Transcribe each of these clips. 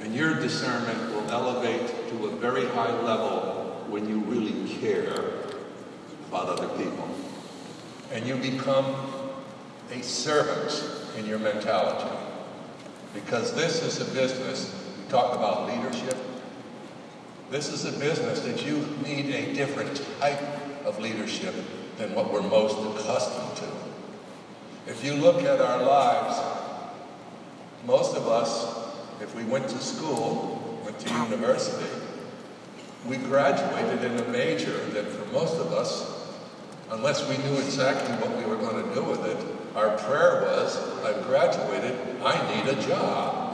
And your discernment will elevate to a very high level when you really care about other people. And you become a servant in your mentality. Because this is a business, we talk about leadership. This is a business that you need a different type of leadership than what we're most accustomed to. If you look at our lives, most of us, if we went to school, went to university, we graduated in a major that for most of us, unless we knew exactly what we were going to do with it, our prayer was, I've graduated, I need a job.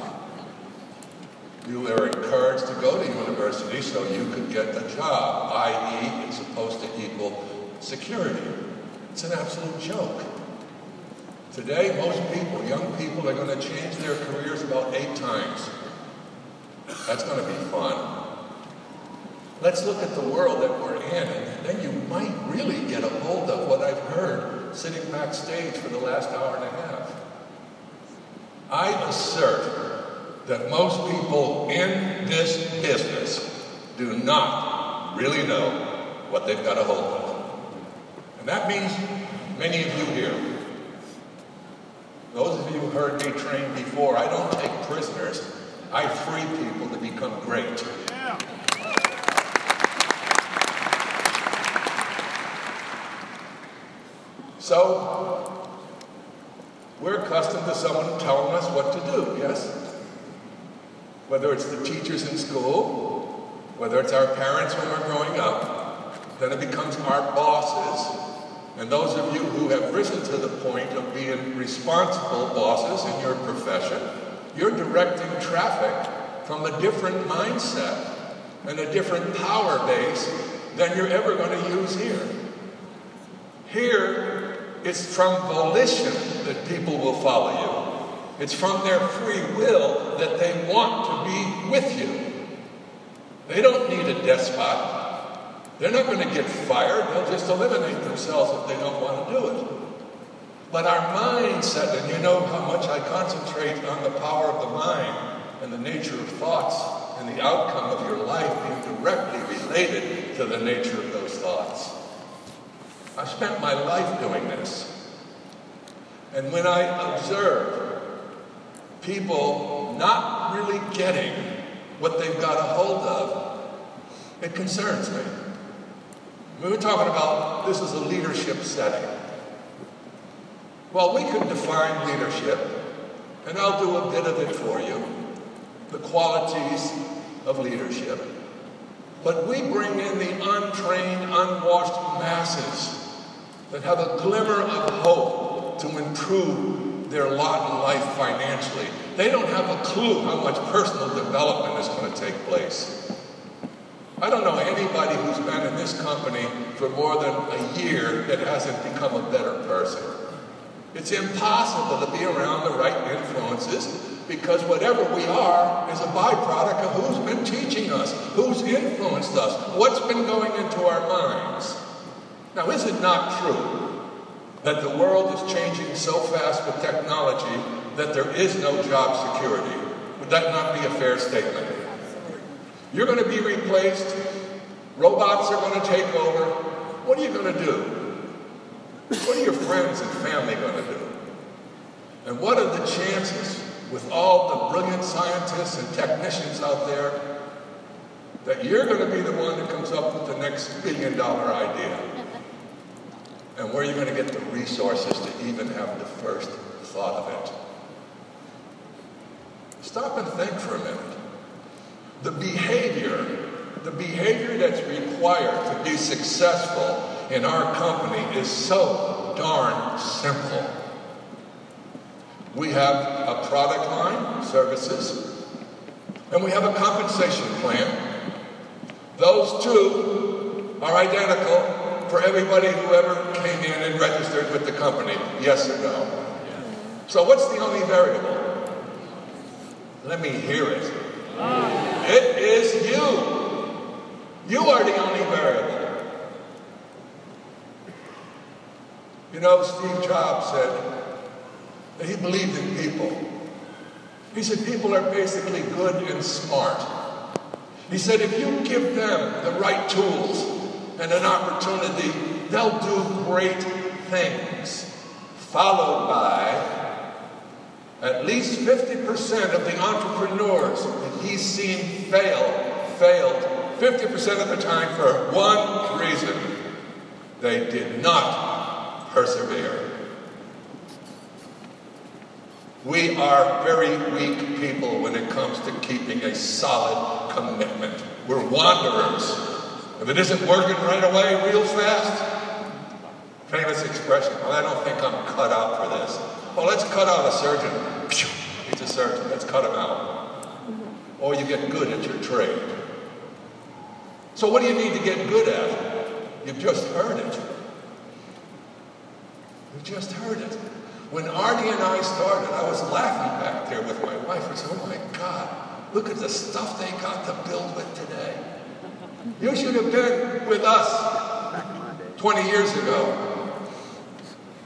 You were encouraged to go to university so you could get a job, i.e., it's supposed to equal security. It's an absolute joke. Today, most people, young people, are going to change their careers about eight times. That's going to be fun. Let's look at the world that we're in, and then you might really get a hold of what I've heard sitting backstage for the last hour and a half. I assert that most people in this business do not really know what they've got a hold of. And that means many of you here. Those of you who heard me train before, I don't take prisoners. I free people to become great. So, we're accustomed to someone telling us what to do, yes? Whether it's the teachers in school, whether it's our parents when we're growing up, then it becomes our bosses. And those of you who have risen to the point of being responsible bosses in your profession, you're directing traffic from a different mindset and a different power base than you're ever going to use here. Here, it's from volition that people will follow you. It's from their free will that they want to be with you. They don't need a despot. They're not going to get fired. They'll just eliminate themselves if they don't want to do it. But our mindset, and you know how much I concentrate on the power of the mind and the nature of thoughts and the outcome of your life being directly related to the nature of those thoughts. I've spent my life doing this. And when I observe people not really getting what they've got a hold of, it concerns me. We were talking about this is a leadership setting. Well, we could define leadership, and I'll do a bit of it for you the qualities of leadership. But we bring in the untrained, unwashed masses that have a glimmer of hope to improve their lot in life financially. They don't have a clue how much personal development is going to take place. I don't know anybody who's been in this company for more than a year that hasn't become a better person. It's impossible to be around the right influences because whatever we are is a byproduct of who's been teaching us, who's influenced us, what's been going into our minds. Now, is it not true that the world is changing so fast with technology that there is no job security? Would that not be a fair statement? You're going to be replaced. Robots are going to take over. What are you going to do? What are your friends and family going to do? And what are the chances, with all the brilliant scientists and technicians out there, that you're going to be the one that comes up with the next billion dollar idea? And where are you going to get the resources to even have the first thought of it? Stop and think for a minute. The behavior, the behavior that's required to be successful in our company is so darn simple. We have a product line, services, and we have a compensation plan. Those two are identical for everybody who ever came in and registered with the company? Yes or no? So what's the only variable? Let me hear it. It is you. You are the only variable. You know, Steve Jobs said that he believed in people. He said, people are basically good and smart. He said, if you give them the right tools and an opportunity, they'll do great things. Followed by at least 50% of the entrepreneurs that he's seen fail, failed 50% of the time for one reason. They did not persevere. We are very weak people when it comes to keeping a solid commitment. We're wanderers. If it isn't working right away, real fast, famous expression, well, I don't think I'm cut out for this. Well, let's cut out a surgeon. He's a surgeon. Let's cut him out. Or you get good at your trade. So what do you need to get good at? You've just heard it. You've just heard it. When Artie and I started, I was laughing back there with my wife. I said, oh my God, look at the stuff they got to build with today. You should have been with us 20 years ago.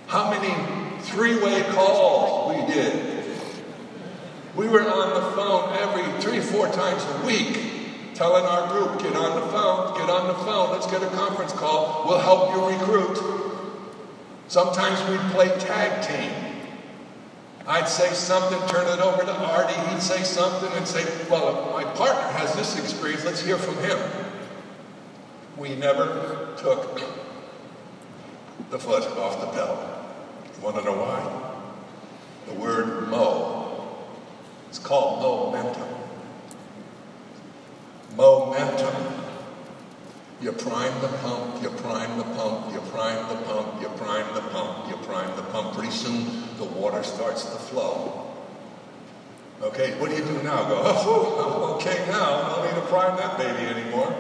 How many three-way calls we did. We were on the phone every three, four times a week telling our group, get on the phone, get on the phone, let's get a conference call, we'll help you recruit. Sometimes we'd play tag team. I'd say something, turn it over to Artie. He'd say something and say, Well, my partner has this experience, let's hear from him. We never took the foot off the pedal. Want to know why? The word mo. It's called momentum. Momentum. You prime the pump, you prime the pump, you prime the pump, you prime the pump, you prime the pump. Pretty soon the water starts to flow. Okay, what do you do now? Go, oh, I'm okay now. I don't need to prime that baby anymore.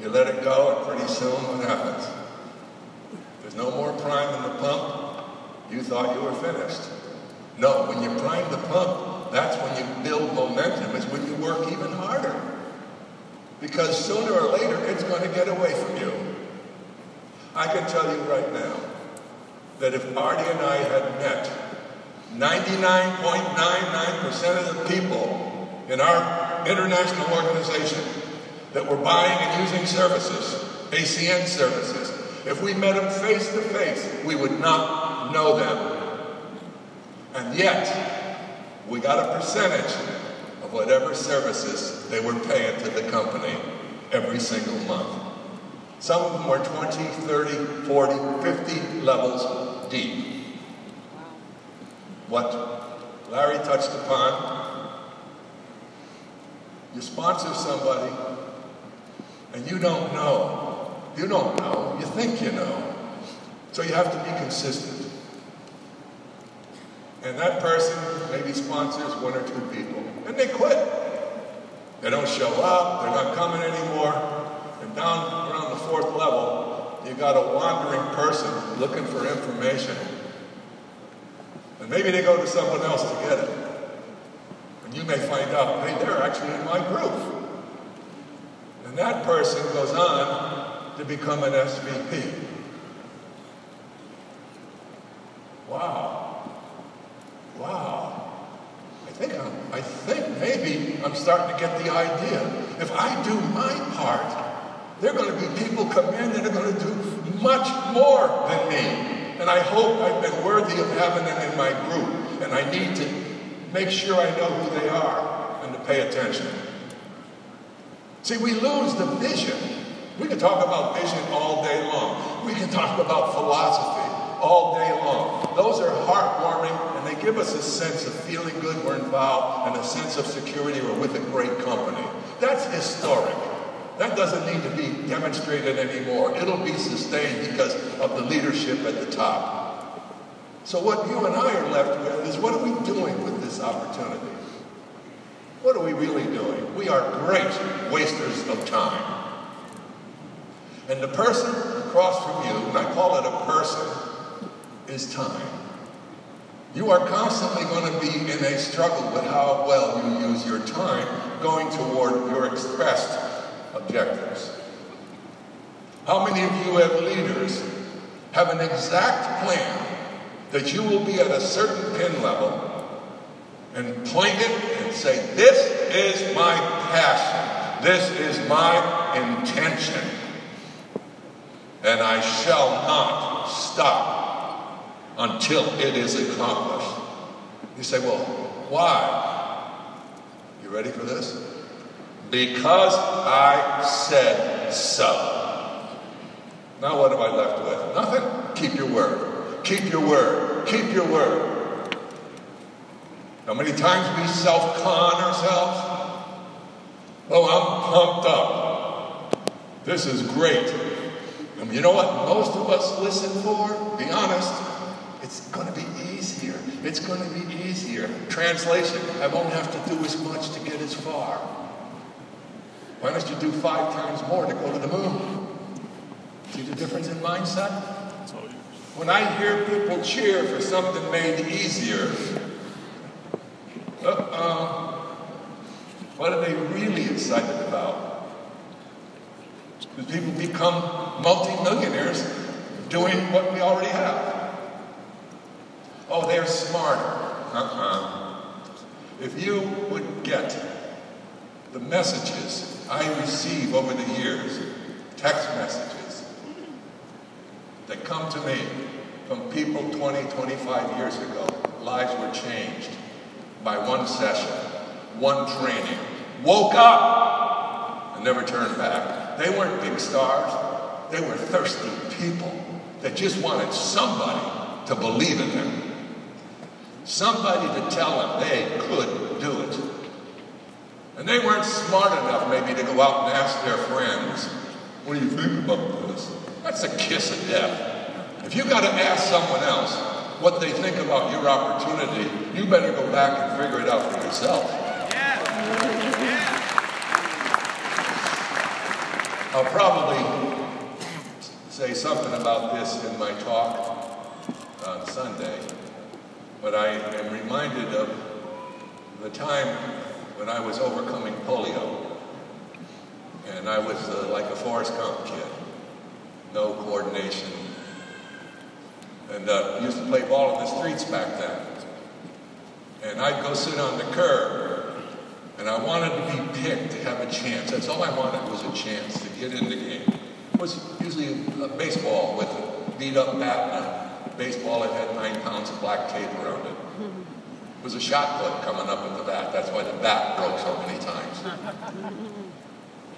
You let it go, and pretty soon what happens? There's no more prime in the pump. You thought you were finished. No, when you prime the pump, that's when you build momentum, It's when you work even harder. Because sooner or later, it's going to get away from you. I can tell you right now that if Artie and I had met 99.99% of the people in our international organization that were buying and using services, ACN services, if we met them face to face, we would not know them. And yet, we got a percentage of whatever services they were paying to the company every single month. Some of them were 20, 30, 40, 50 levels deep. What Larry touched upon, you sponsor somebody and you don't know. You don't know. You think you know. So you have to be consistent. And that person maybe sponsors one or two people. And they quit. They don't show up, they're not coming anymore. And down around the fourth level, you got a wandering person looking for information. And maybe they go to someone else to get it. And you may find out, hey, they're actually in my group. And that person goes on to become an SVP. Wow. Wow. I think I'm, I think maybe I'm starting to get the idea. If I do my part, there are going to be people come in that are going to do much more than me. And I hope I've been worthy of having them in my group. And I need to make sure I know who they are and to pay attention. See, we lose the vision. We can talk about vision all day long. We can talk about philosophy all day long. Those are heartwarming and they give us a sense of feeling good we're involved and a sense of security we're with a great company. That's historic. That doesn't need to be demonstrated anymore. It'll be sustained because of the leadership at the top. So what you and I are left with is what are we doing with this opportunity? What are we really doing? We are great wasters of time. And the person across from you, and I call it a person, is time. You are constantly going to be in a struggle with how well you use your time going toward your expressed objectives. How many of you have leaders have an exact plan that you will be at a certain pin level and point it and say, This is my passion. This is my intention. And I shall not stop until it is accomplished. You say, Well, why? You ready for this? Because I said so. Now, what am I left with? Nothing. Keep your word. Keep your word. Keep your word. How many times we self con ourselves? Oh, I'm pumped up. This is great. And you know what most of us listen for? Be honest. It's going to be easier. It's going to be easier. Translation I won't have to do as much to get as far. Why don't you do five times more to go to the moon? See the difference in mindset? When I hear people cheer for something made easier, uh-uh, what are they really excited about? Because people become multimillionaires doing what we already have? Oh, they're smarter. Uh-uh. If you would get the messages I receive over the years, text messages, that come to me from people 20, 25 years ago, lives were changed by one session, one training. Woke up and never turned back. They weren't big stars. They were thirsty people that just wanted somebody to believe in them. Somebody to tell them they could do it. And they weren't smart enough maybe to go out and ask their friends, what do you think about this? That's a kiss of death. If you got to ask someone else what they think about your opportunity, you better go back and figure it out for yourself. Yeah. Yeah. I'll probably say something about this in my talk on Sunday, but I am reminded of the time when I was overcoming polio. And I was uh, like a Forrest Gump kid. No coordination. And uh, used to play ball in the streets back then. And I'd go sit on the curb. And I wanted to be picked to have a chance. That's all I wanted was a chance to get in the game. It was usually a, baseball with a beat up bat baseball that had nine pounds of black tape around it. It was a shot put coming up at the bat. That's why the bat broke so many times.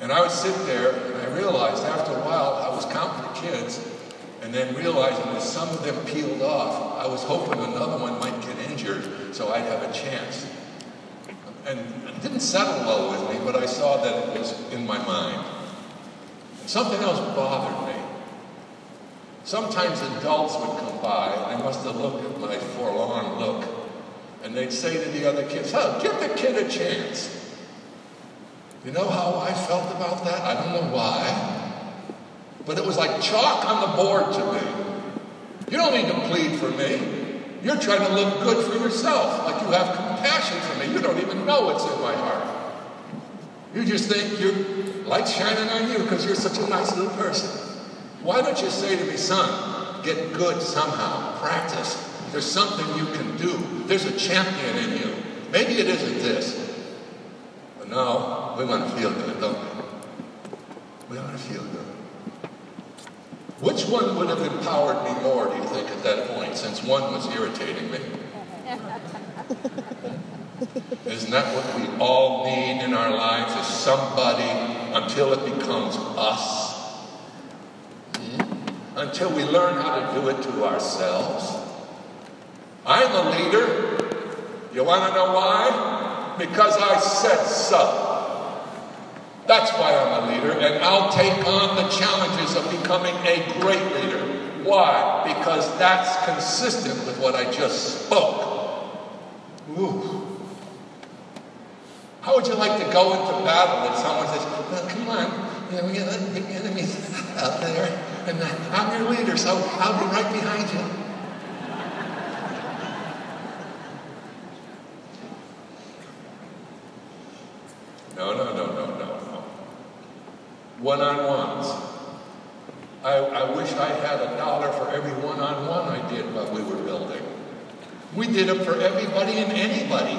And I would sit there and I realized after a while I was counting the kids and then realizing that some of them peeled off. I was hoping another one might get injured so I'd have a chance. And it didn't settle well with me, but I saw that it was in my mind. And something else bothered me. Sometimes adults would come by, and I must have looked at my forlorn look, and they'd say to the other kids, oh, give the kid a chance. You know how I felt about that? I don't know why. But it was like chalk on the board to me. You don't need to plead for me. You're trying to look good for yourself, like you have compassion for me. You don't even know what's in my heart. You just think your light's shining on you because you're such a nice little person. Why don't you say to me, son, get good somehow, practice. There's something you can do. There's a champion in you. Maybe it isn't this. But no, we want to feel good, don't we? We want to feel good. Which one would have empowered me more, do you think, at that point, since one was irritating me? Isn't that what we all need in our lives? Is somebody until it becomes us? Until we learn how to do it to ourselves? I'm a leader. You want to know why? Because I said so. That's why I'm a leader, and I'll take on the challenges of becoming a great leader. Why? Because that's consistent with what I just spoke. Ooh. How would you like to go into battle and someone says, well, come on, you know, we got the enemies out there, and I'm your leader, so I'll be right behind you. No, no, no, no, no, no. One-on-ones. I, I wish I had a dollar for every one-on-one I did while we were building. We did it for everybody and anybody.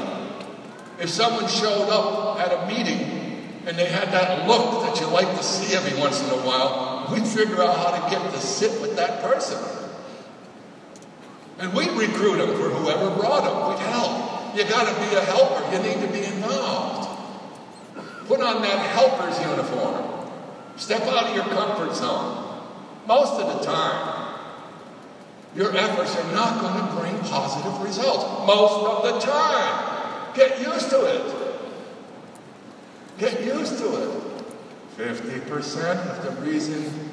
If someone showed up at a meeting and they had that look that you like to see every once in a while, we'd figure out how to get to sit with that person. And we'd recruit them for whoever brought them. We'd help. You got to be a helper. You need to be involved. Put on that helper's uniform. Step out of your comfort zone. Most of the time, your efforts are not going to bring positive results. Most of the time. Get used to it. Get used to it. 50% of the reason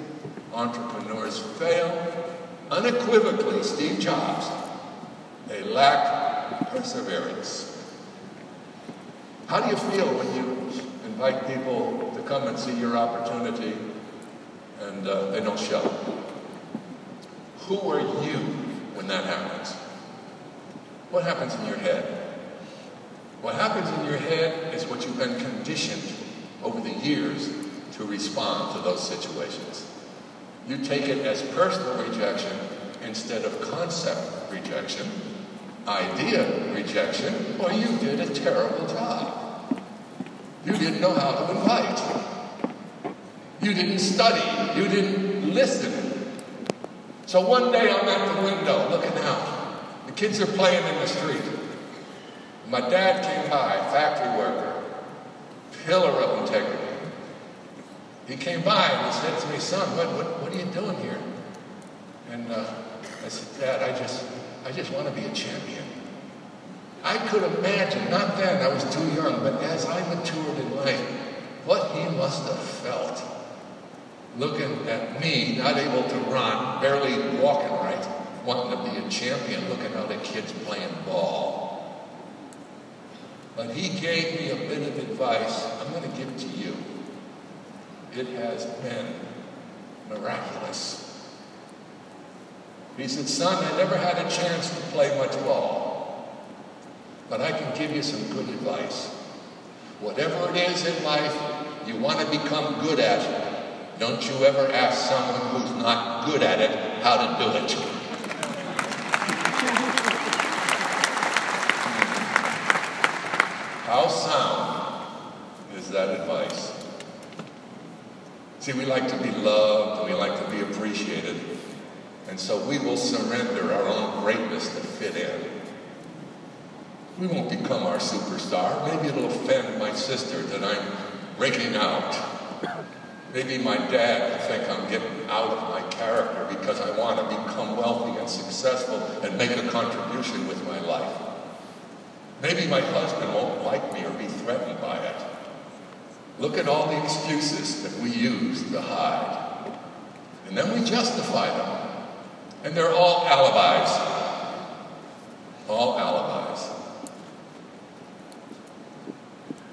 entrepreneurs fail, unequivocally, Steve Jobs, they lack perseverance. How do you feel when you invite people to come and see your opportunity and uh, they don't show? Who are you when that happens? What happens in your head? What happens in your head is what you've been conditioned over the years to respond to those situations. You take it as personal rejection instead of concept rejection, idea rejection, or you did a terrible job. You didn't know how to invite. You didn't study. You didn't listen. So one day I'm at the window looking out. The kids are playing in the street. My dad came by, factory worker, pillar of integrity. He came by and he said to me, son, what, what, what are you doing here? And uh, I said, Dad, I just, I just want to be a champion. I could imagine, not then, I was too young, but as I matured in life, what he must have felt looking at me, not able to run, barely walking right, wanting to be a champion, looking at the kids playing ball. But he gave me a bit of advice I'm going to give it to you. It has been miraculous. He said, Son, I never had a chance to play much ball, but I can give you some good advice. Whatever it is in life you want to become good at, don't you ever ask someone who's not good at it how to do it. How sound is that advice? See, we like to be loved we like to be appreciated. And so we will surrender our own greatness to fit in. We won't become our superstar. Maybe it'll offend my sister that I'm breaking out. Maybe my dad will think I'm getting out of my character because I want to become wealthy and successful and make a contribution with my life. Maybe my husband won't like me or be threatened by it. Look at all the excuses that we use to hide. And then we justify them. And they're all alibis. All alibis.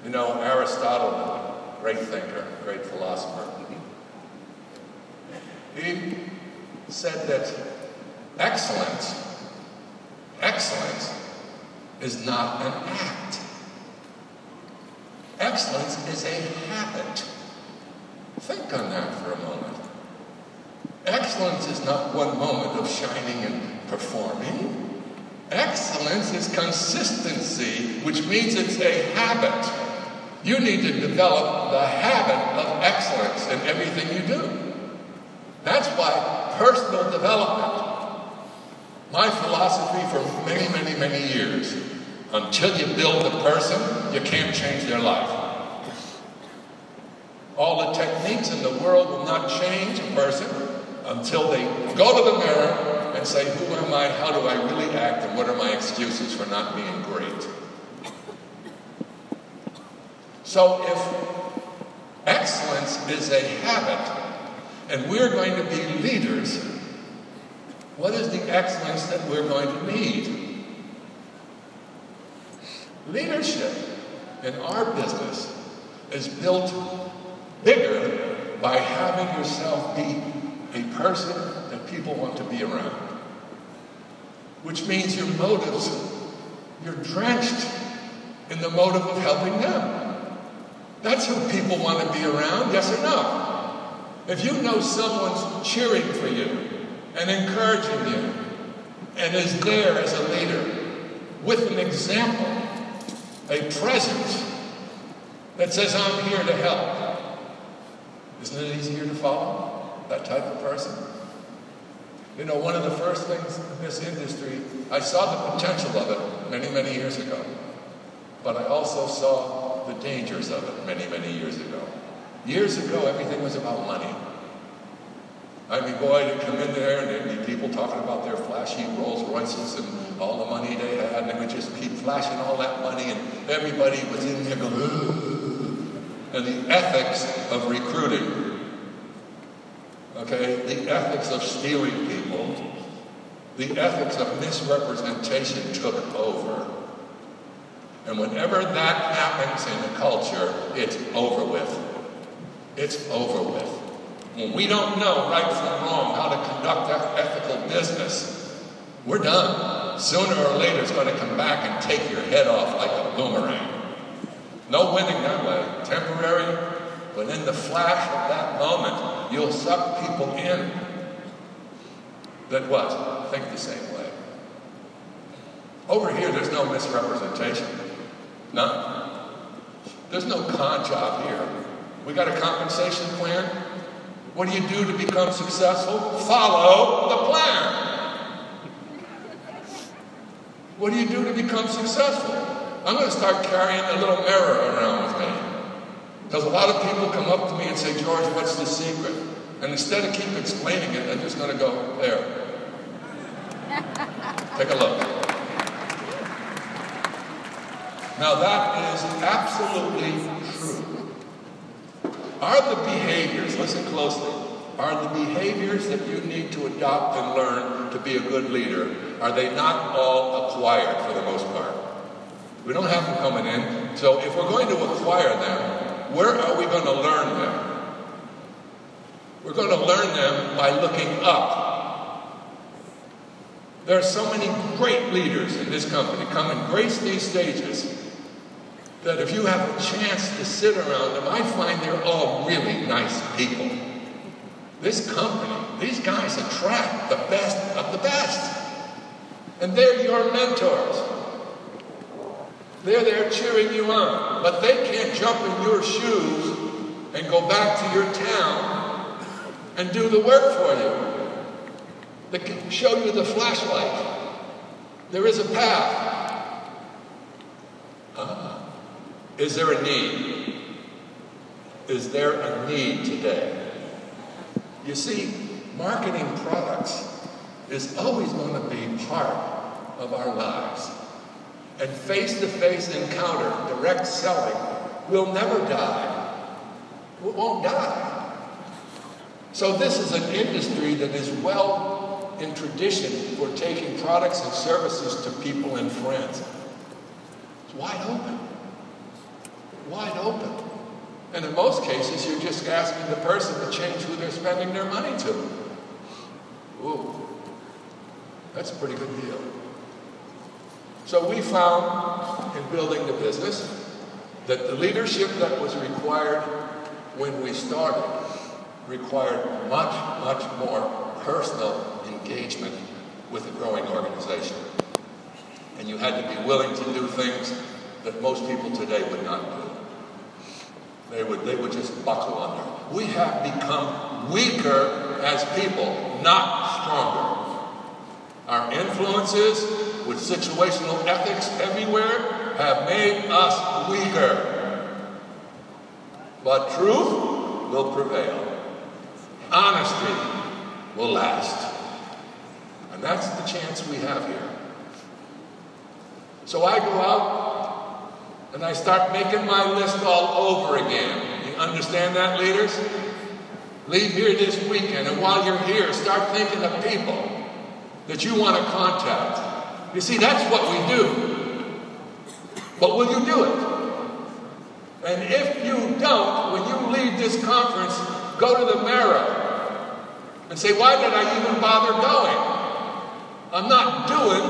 You know, Aristotle, great thinker, great philosopher, he said that excellence, excellence is not an act. Excellence is a habit. Think on that for a moment. Excellence is not one moment of shining and performing. Excellence is consistency, which means it's a habit. You need to develop the habit of excellence in everything you do. That's why personal development, my philosophy for many, many, many years, until you build a person, you can't change their life. All the techniques in the world will not change a person until they go to the mirror and say, Who am I? How do I really act? And what are my excuses for not being great? So, if excellence is a habit and we're going to be leaders, what is the excellence that we're going to need? Leadership in our business is built bigger by having yourself be a person that people want to be around. Which means your motives, you're drenched in the motive of helping them. That's who people want to be around, yes or no? If you know someone's cheering for you and encouraging you and is there as a leader with an example a presence that says, I'm here to help. Isn't it easier to follow that type of person? You know, one of the first things in this industry, I saw the potential of it many, many years ago. But I also saw the dangers of it many, many years ago. Years ago, everything was about money. I mean, boy, to come in there and there'd be people talking about their flashy Rolls Royces and all the money they had, and they would just keep flashing all that money, and everybody was in there going. And the ethics of recruiting, okay, the ethics of stealing people, the ethics of misrepresentation took over. And whenever that happens in a culture, it's over with. It's over with. When we don't know right from wrong, how to conduct ethical business, we're done. Sooner or later, it's going to come back and take your head off like a boomerang. No winning that way. Temporary, but in the flash of that moment, you'll suck people in that what? Think the same way. Over here, there's no misrepresentation. None. There's no con job here. We got a compensation plan. What do you do to become successful? Follow the plan. What do you do to become successful? I'm going to start carrying a little mirror around with me. Because a lot of people come up to me and say, George, what's the secret? And instead of keep explaining it, I'm just going to go, there. Take a look. Now that is absolutely true. Are the behaviors, listen closely, are the behaviors that you need to adopt and learn to be a good leader, are they not all acquired for the most part? We don't have them coming in. So if we're going to acquire them, where are we going to learn them? We're going to learn them by looking up. There are so many great leaders in this company come and grace these stages that if you have a chance to sit around them, I find they're all really nice people. This company, these guys attract the best of the best. And they're your mentors. They're there cheering you on. But they can't jump in your shoes and go back to your town and do the work for you. They can show you the flashlight. There is a path. Uh, is there a need? Is there a need today? You see, marketing products is always going to be part of our lives. And face to face encounter, direct selling, will never die. It won't die. So, this is an industry that is well in tradition for taking products and services to people and friends. It's wide open. Wide open. And in most cases, you're just asking the person to change who they're spending their money to. Ooh, that's a pretty good deal. So we found in building the business that the leadership that was required when we started required much, much more personal engagement with a growing organization. And you had to be willing to do things that most people today would not do. They would, they would just buckle under. We have become weaker as people, not stronger. Our influences with situational ethics everywhere have made us weaker. But truth will prevail. Honesty will last. And that's the chance we have here. So I go out and I start making my list all over again. You understand that, leaders? Leave here this weekend, and while you're here, start thinking of people that you want to contact. You see, that's what we do. But will you do it? And if you don't, when you leave this conference, go to the mirror and say, Why did I even bother going? I'm not doing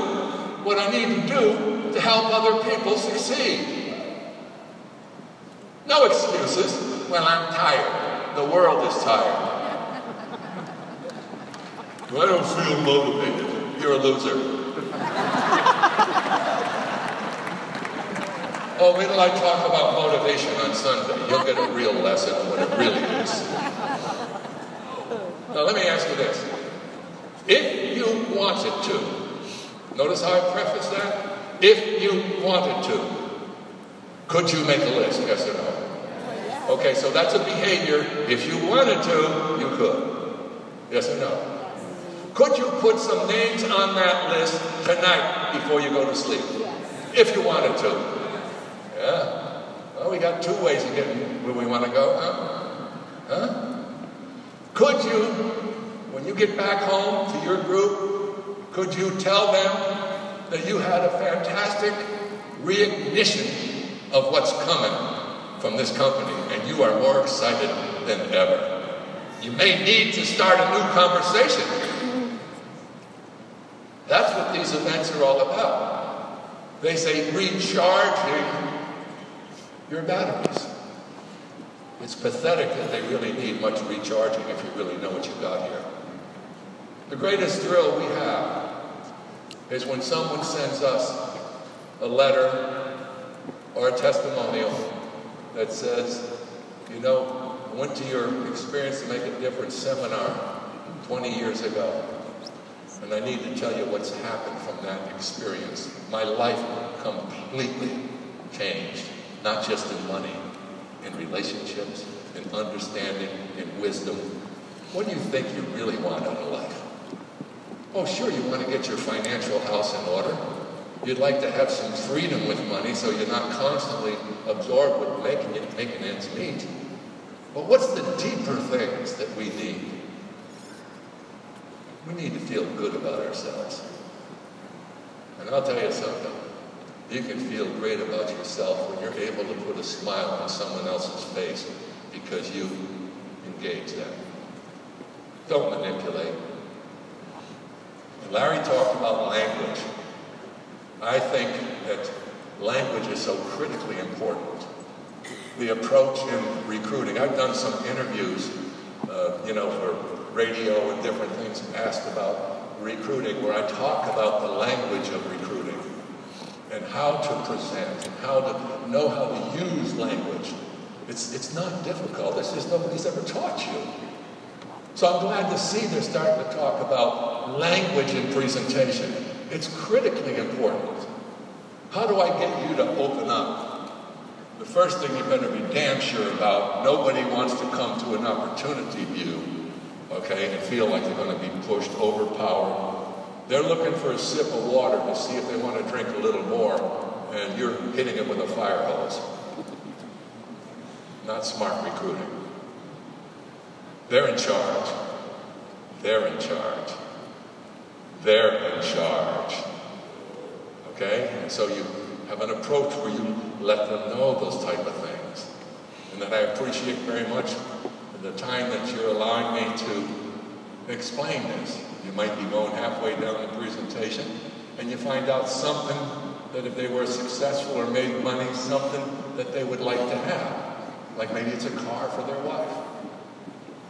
what I need to do to help other people succeed. No excuses. Well, I'm tired. The world is tired. I don't feel motivated. You're a loser. Oh, wait till I talk about motivation on Sunday. You'll get a real lesson on what it really is. Now, let me ask you this. If you wanted to, notice how I preface that? If you wanted to, could you make a list? Yes or no? Oh, okay, so that's a behavior. If you wanted to, you could. Yes or no? Could you put some names on that list tonight before you go to sleep? If you wanted to. Yeah. Well, we got two ways of getting where we want to go, huh? Huh? Could you, when you get back home to your group, could you tell them that you had a fantastic reignition of what's coming from this company and you are more excited than ever? You may need to start a new conversation. That's what these events are all about. They say recharging your batteries. It's pathetic that they really need much recharging if you really know what you've got here. The greatest thrill we have is when someone sends us a letter or a testimonial that says, you know, I went to your Experience to Make a Difference seminar 20 years ago, and I need to tell you what's happened from that experience. My life completely changed not just in money, in relationships, in understanding, in wisdom. What do you think you really want out of life? Oh, sure, you want to get your financial house in order. You'd like to have some freedom with money so you're not constantly absorbed with making it, making ends meet. But what's the deeper things that we need? We need to feel good about ourselves. And I'll tell you something. You can feel great about yourself when you're able to put a smile on someone else's face because you engage them. Don't manipulate. Larry talked about language. I think that language is so critically important. The approach in recruiting. I've done some interviews, uh, you know, for radio and different things asked about recruiting where I talk about the language of recruiting and how to present and how to know how to use language. It's, it's not difficult. It's just nobody's ever taught you. So I'm glad to see they're starting to talk about language in presentation. It's critically important. How do I get you to open up? The first thing you better be damn sure about, nobody wants to come to an opportunity view, okay, and feel like they're going to be pushed, overpowered, they're looking for a sip of water to see if they want to drink a little more, and you're hitting them with a fire hose. Not smart recruiting. They're in charge. They're in charge. They're in charge. Okay? And so you have an approach where you let them know those type of things. And that I appreciate very much the time that you're allowing me to explain this. You might be going halfway down the presentation and you find out something that if they were successful or made money, something that they would like to have. Like maybe it's a car for their wife.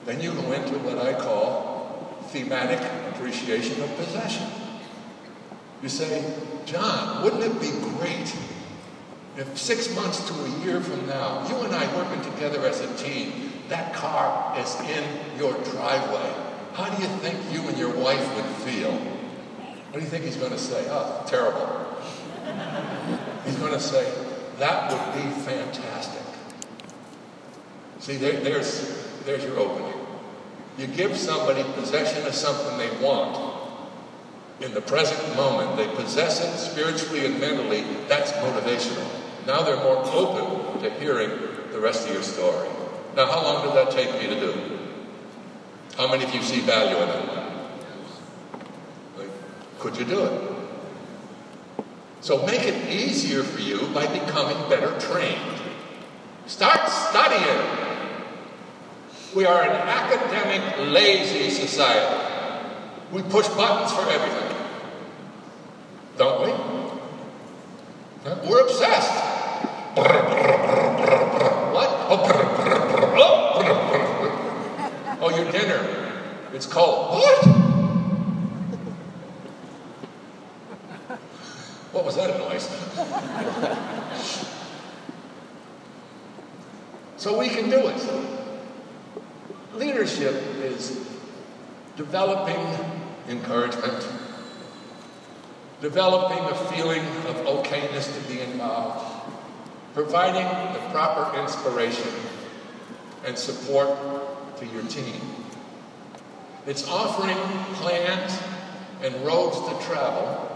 Then you go into what I call thematic appreciation of possession. You say, John, wouldn't it be great if six months to a year from now, you and I working together as a team, that car is in your driveway how do you think you and your wife would feel? What do you think he's going to say? Oh, terrible. He's going to say, that would be fantastic. See, there, there's, there's your opening. You give somebody possession of something they want. In the present moment, they possess it spiritually and mentally. That's motivational. Now they're more open to hearing the rest of your story. Now, how long did that take me to do? How many of you see value in it? Like, could you do it? So make it easier for you by becoming better trained. Start studying. We are an academic, lazy society. We push buttons for everything. Don't we? We're obsessed. What? Oh, your dinner. It's cold. What? What was that noise? So we can do it. Leadership is developing encouragement, developing a feeling of okayness to be involved, providing the proper inspiration and support to your team. It's offering plans and roads to travel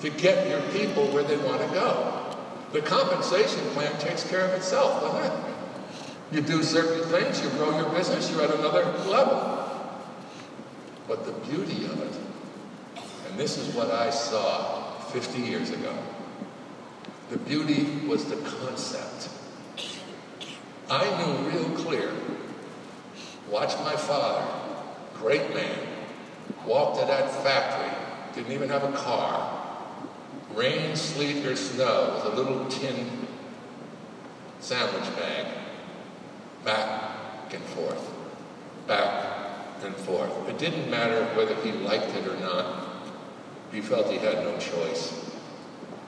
to get your people where they want to go. The compensation plan takes care of itself, doesn't it? You do certain things, you grow your business, you're at another level. But the beauty of it, and this is what I saw 50 years ago, the beauty was the concept. I knew real clear. Watch my father, great man, walk to that factory, didn't even have a car. Rain, sleet, or snow, with a little tin sandwich bag, back and forth, back and forth. It didn't matter whether he liked it or not. He felt he had no choice.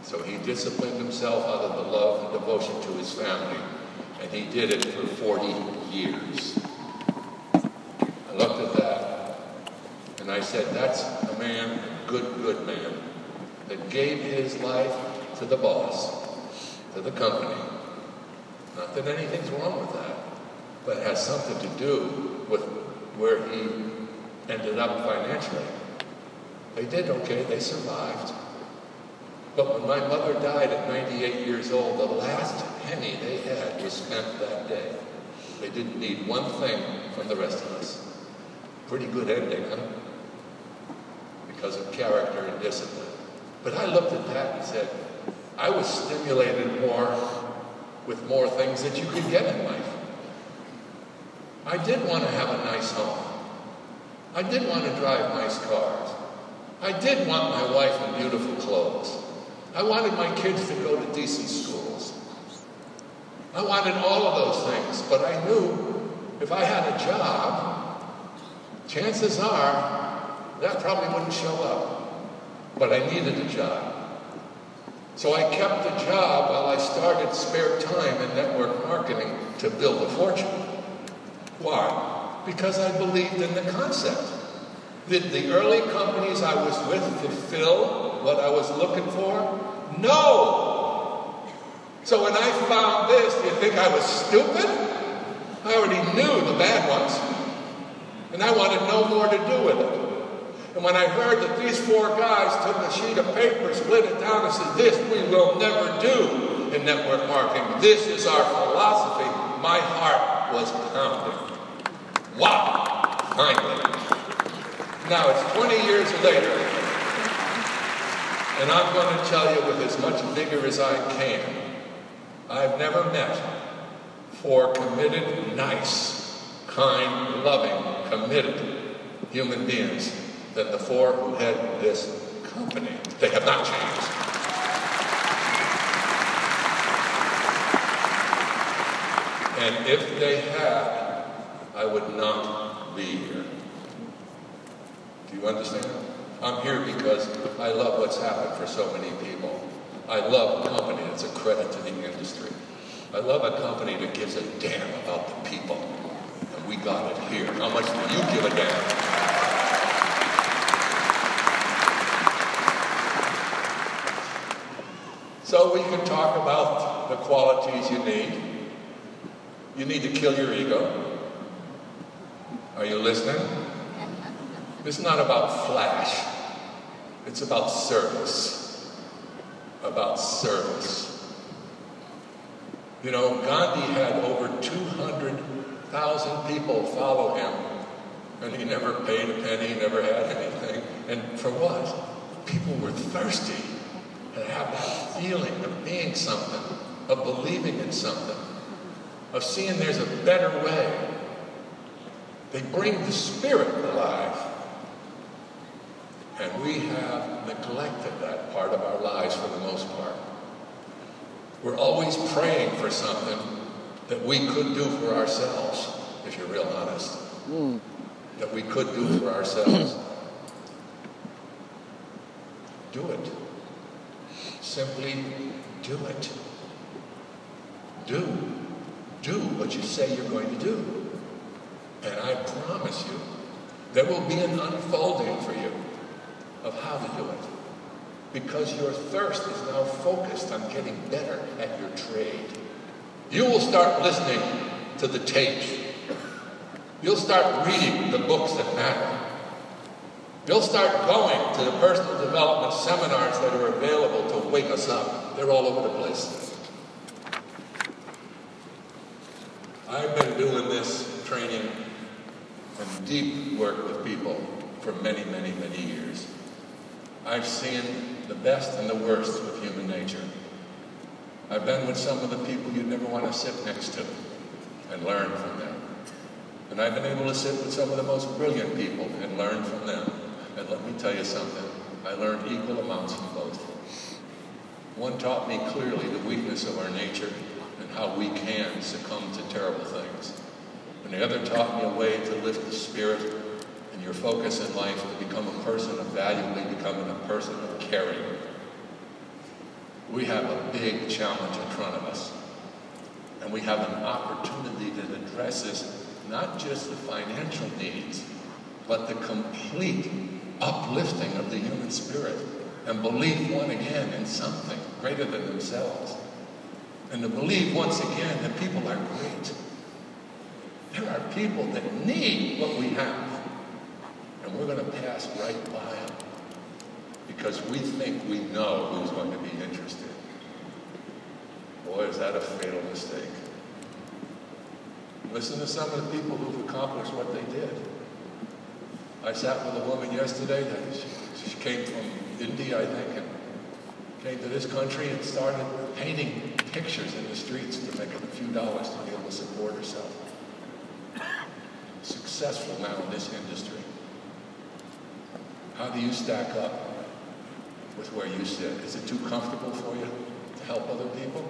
So he disciplined himself out of the love and devotion to his family, and he did it for 40 years. I looked at that, and I said, that's a man, good, good man, that gave his life to the boss, to the company. Not that anything's wrong with that, but it has something to do with where he ended up financially. They did okay, they survived. But when my mother died at 98 years old, the last penny they had was spent that day. They didn't need one thing from the rest of us. Pretty good ending, huh? Because of character and discipline. But I looked at that and said, I was stimulated more with more things that you could get in life. I did want to have a nice home. I did want to drive nice cars. I did want my wife in beautiful clothes. I wanted my kids to go to decent schools. I wanted all of those things, but I knew if I had a job, chances are that probably wouldn't show up. But I needed a job. So I kept the job while I started spare time in network marketing to build a fortune. Why? Because I believed in the concept. Did the early companies I was with fulfill what I was looking for? No! So when I found this, do you think I was stupid? I already knew the bad ones. And I wanted no more to do with it. And when I heard that these four guys took a sheet of paper, split it down, and said, This we will never do in network marketing. This is our philosophy. My heart was pounding. Wow! Finally. Now it's 20 years later, and I'm going to tell you with as much vigor as I can, I've never met four committed, nice, kind, loving, committed human beings than the four who head this company. They have not changed. And if they had, I would not be here. Do you understand? I'm here because I love what's happened for so many people. I love a company that's a credit to the industry. I love a company that gives a damn about the people. And we got it here. How much do you give a damn? So we can talk about the qualities you need. You need to kill your ego. Are you listening? It's not about flash. It's about service. About service. You know, Gandhi had over 200,000 people follow him, and he never paid a penny, never had anything. And for what? People were thirsty and have that feeling of being something, of believing in something, of seeing there's a better way. They bring the spirit alive. And we have neglected that part of our lives for the most part. We're always praying for something that we could do for ourselves, if you're real honest. Mm. That we could do for ourselves. do it. Simply do it. Do. Do what you say you're going to do. And I promise you, there will be an unfolding for you of how to do it. Because your thirst is now focused on getting better at your trade. You will start listening to the tapes. You'll start reading the books that matter. You'll start going to the personal development seminars that are available to wake us up. They're all over the place. I've been doing this training and deep work with people for many, many, many years. I've seen the best and the worst of human nature. I've been with some of the people you'd never want to sit next to and learn from them. And I've been able to sit with some of the most brilliant people and learn from them. And let me tell you something, I learned equal amounts from both. One taught me clearly the weakness of our nature and how we can succumb to terrible things. And the other taught me a way to lift the spirit and your focus in life to become a person of value, becoming a person of caring. We have a big challenge in front of us. And we have an opportunity that addresses not just the financial needs, but the complete uplifting of the human spirit and belief one again in something greater than themselves. And to believe once again that people are great. There are people that need what we have. And we're going to pass right by them because we think we know who's going to be interested. Boy, is that a fatal mistake. Listen to some of the people who've accomplished what they did. I sat with a woman yesterday that she, she came from India, I think, and came to this country and started painting pictures in the streets to make a few dollars to be able to support herself. Successful now in this industry. How do you stack up with where you sit? Is it too comfortable for you to help other people?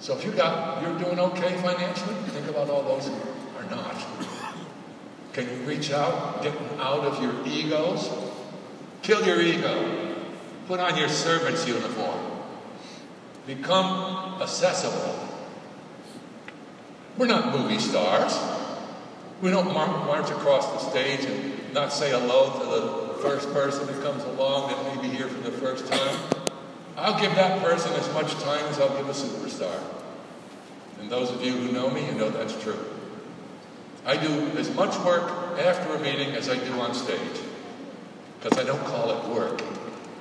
So if you got, you're doing okay financially, think about all those who are not. Can you reach out, get out of your egos? Kill your ego. Put on your servant's uniform. Become accessible. We're not movie stars. We don't march across the stage and not say hello to the first person that comes along that may be here for the first time. I'll give that person as much time as I'll give a superstar. And those of you who know me, you know that's true. I do as much work after a meeting as I do on stage. Because I don't call it work.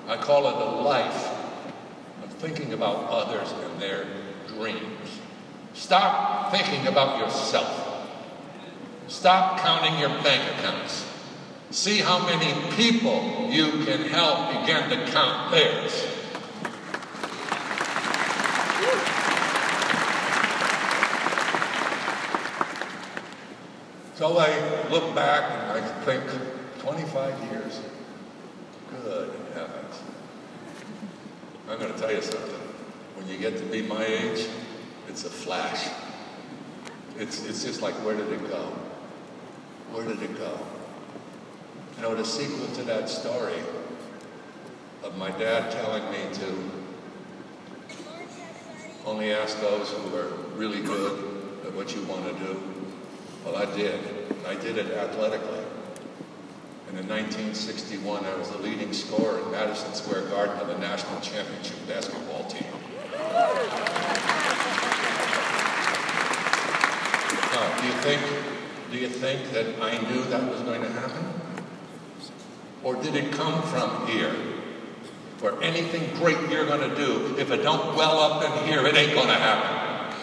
I call it a life of thinking about others and their dreams. Stop thinking about yourself. Stop counting your bank accounts. See how many people you can help begin to count theirs. So I look back and I think 25 years. Good heavens. I'm going to tell you something. When you get to be my age, it's a flash. It's, it's just like, where did it go? Where did it go? You know, the sequel to that story of my dad telling me to only ask those who are really good at what you want to do. Well, I did. I did it athletically. And in 1961, I was the leading scorer in Madison Square Garden of the national championship basketball team. Now, do you think, do you think that I knew that was going to happen? Or did it come from here? For anything great you're going to do, if it don't well up in here, it ain't going to happen.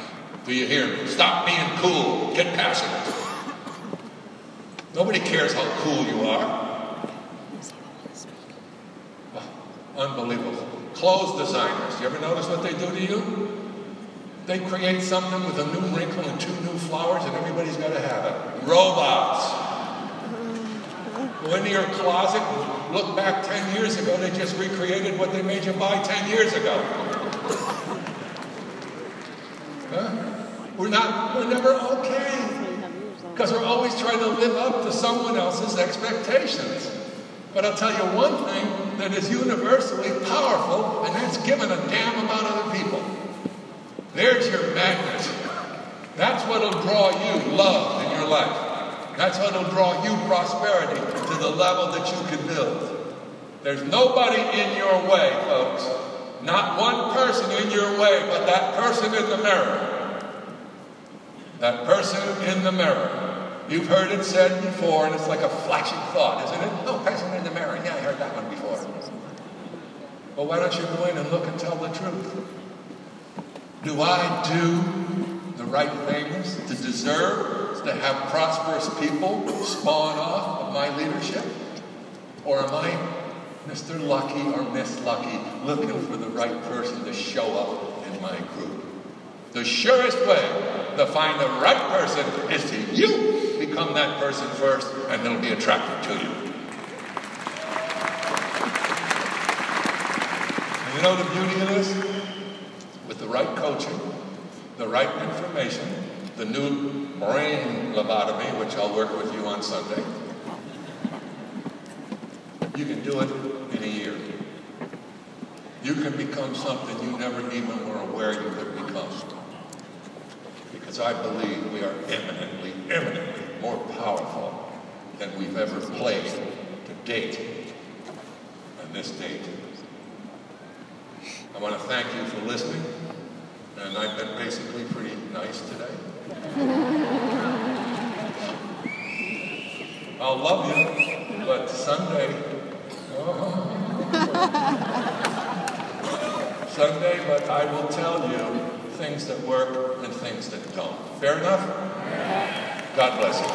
Do you hear me? Stop being cool. Get passionate. Nobody cares how cool you are. Oh, unbelievable. Clothes designers. You ever notice what they do to you? They create something with a new wrinkle and two new flowers, and everybody's got to have it. Robots. Your closet, look back 10 years ago, they just recreated what they made you buy 10 years ago. Huh? We're not, we're never okay. Because we're always trying to live up to someone else's expectations. But I'll tell you one thing that is universally powerful, and that's giving a damn about other people. There's your magnet. That's what'll draw you love in your life. That's what'll draw you prosperity to the level that you can build. There's nobody in your way, folks. Not one person in your way, but that person in the mirror. That person in the mirror. You've heard it said before, and it's like a flashing thought, isn't it? Oh, person in the mirror. Yeah, I heard that one before. Well, why don't you go in and look and tell the truth? Do I do right things to deserve to have prosperous people spawn off of my leadership? Or am I Mr. Lucky or Miss Lucky looking for the right person to show up in my group? The surest way to find the right person is to you become that person first, and they'll be attracted to you. You know the beauty of this? with the right coaching, the right information, the new brain lobotomy, which I'll work with you on Sunday, you can do it in a year. You can become something you never even were aware you could become. Because I believe we are eminently, eminently more powerful than we've ever played to date on this date. I want to thank you for listening, and I've been basically pretty nice today. I'll love you, but Sunday, oh, Sunday, but I will tell you things that work and things that don't. Fair enough? God bless you.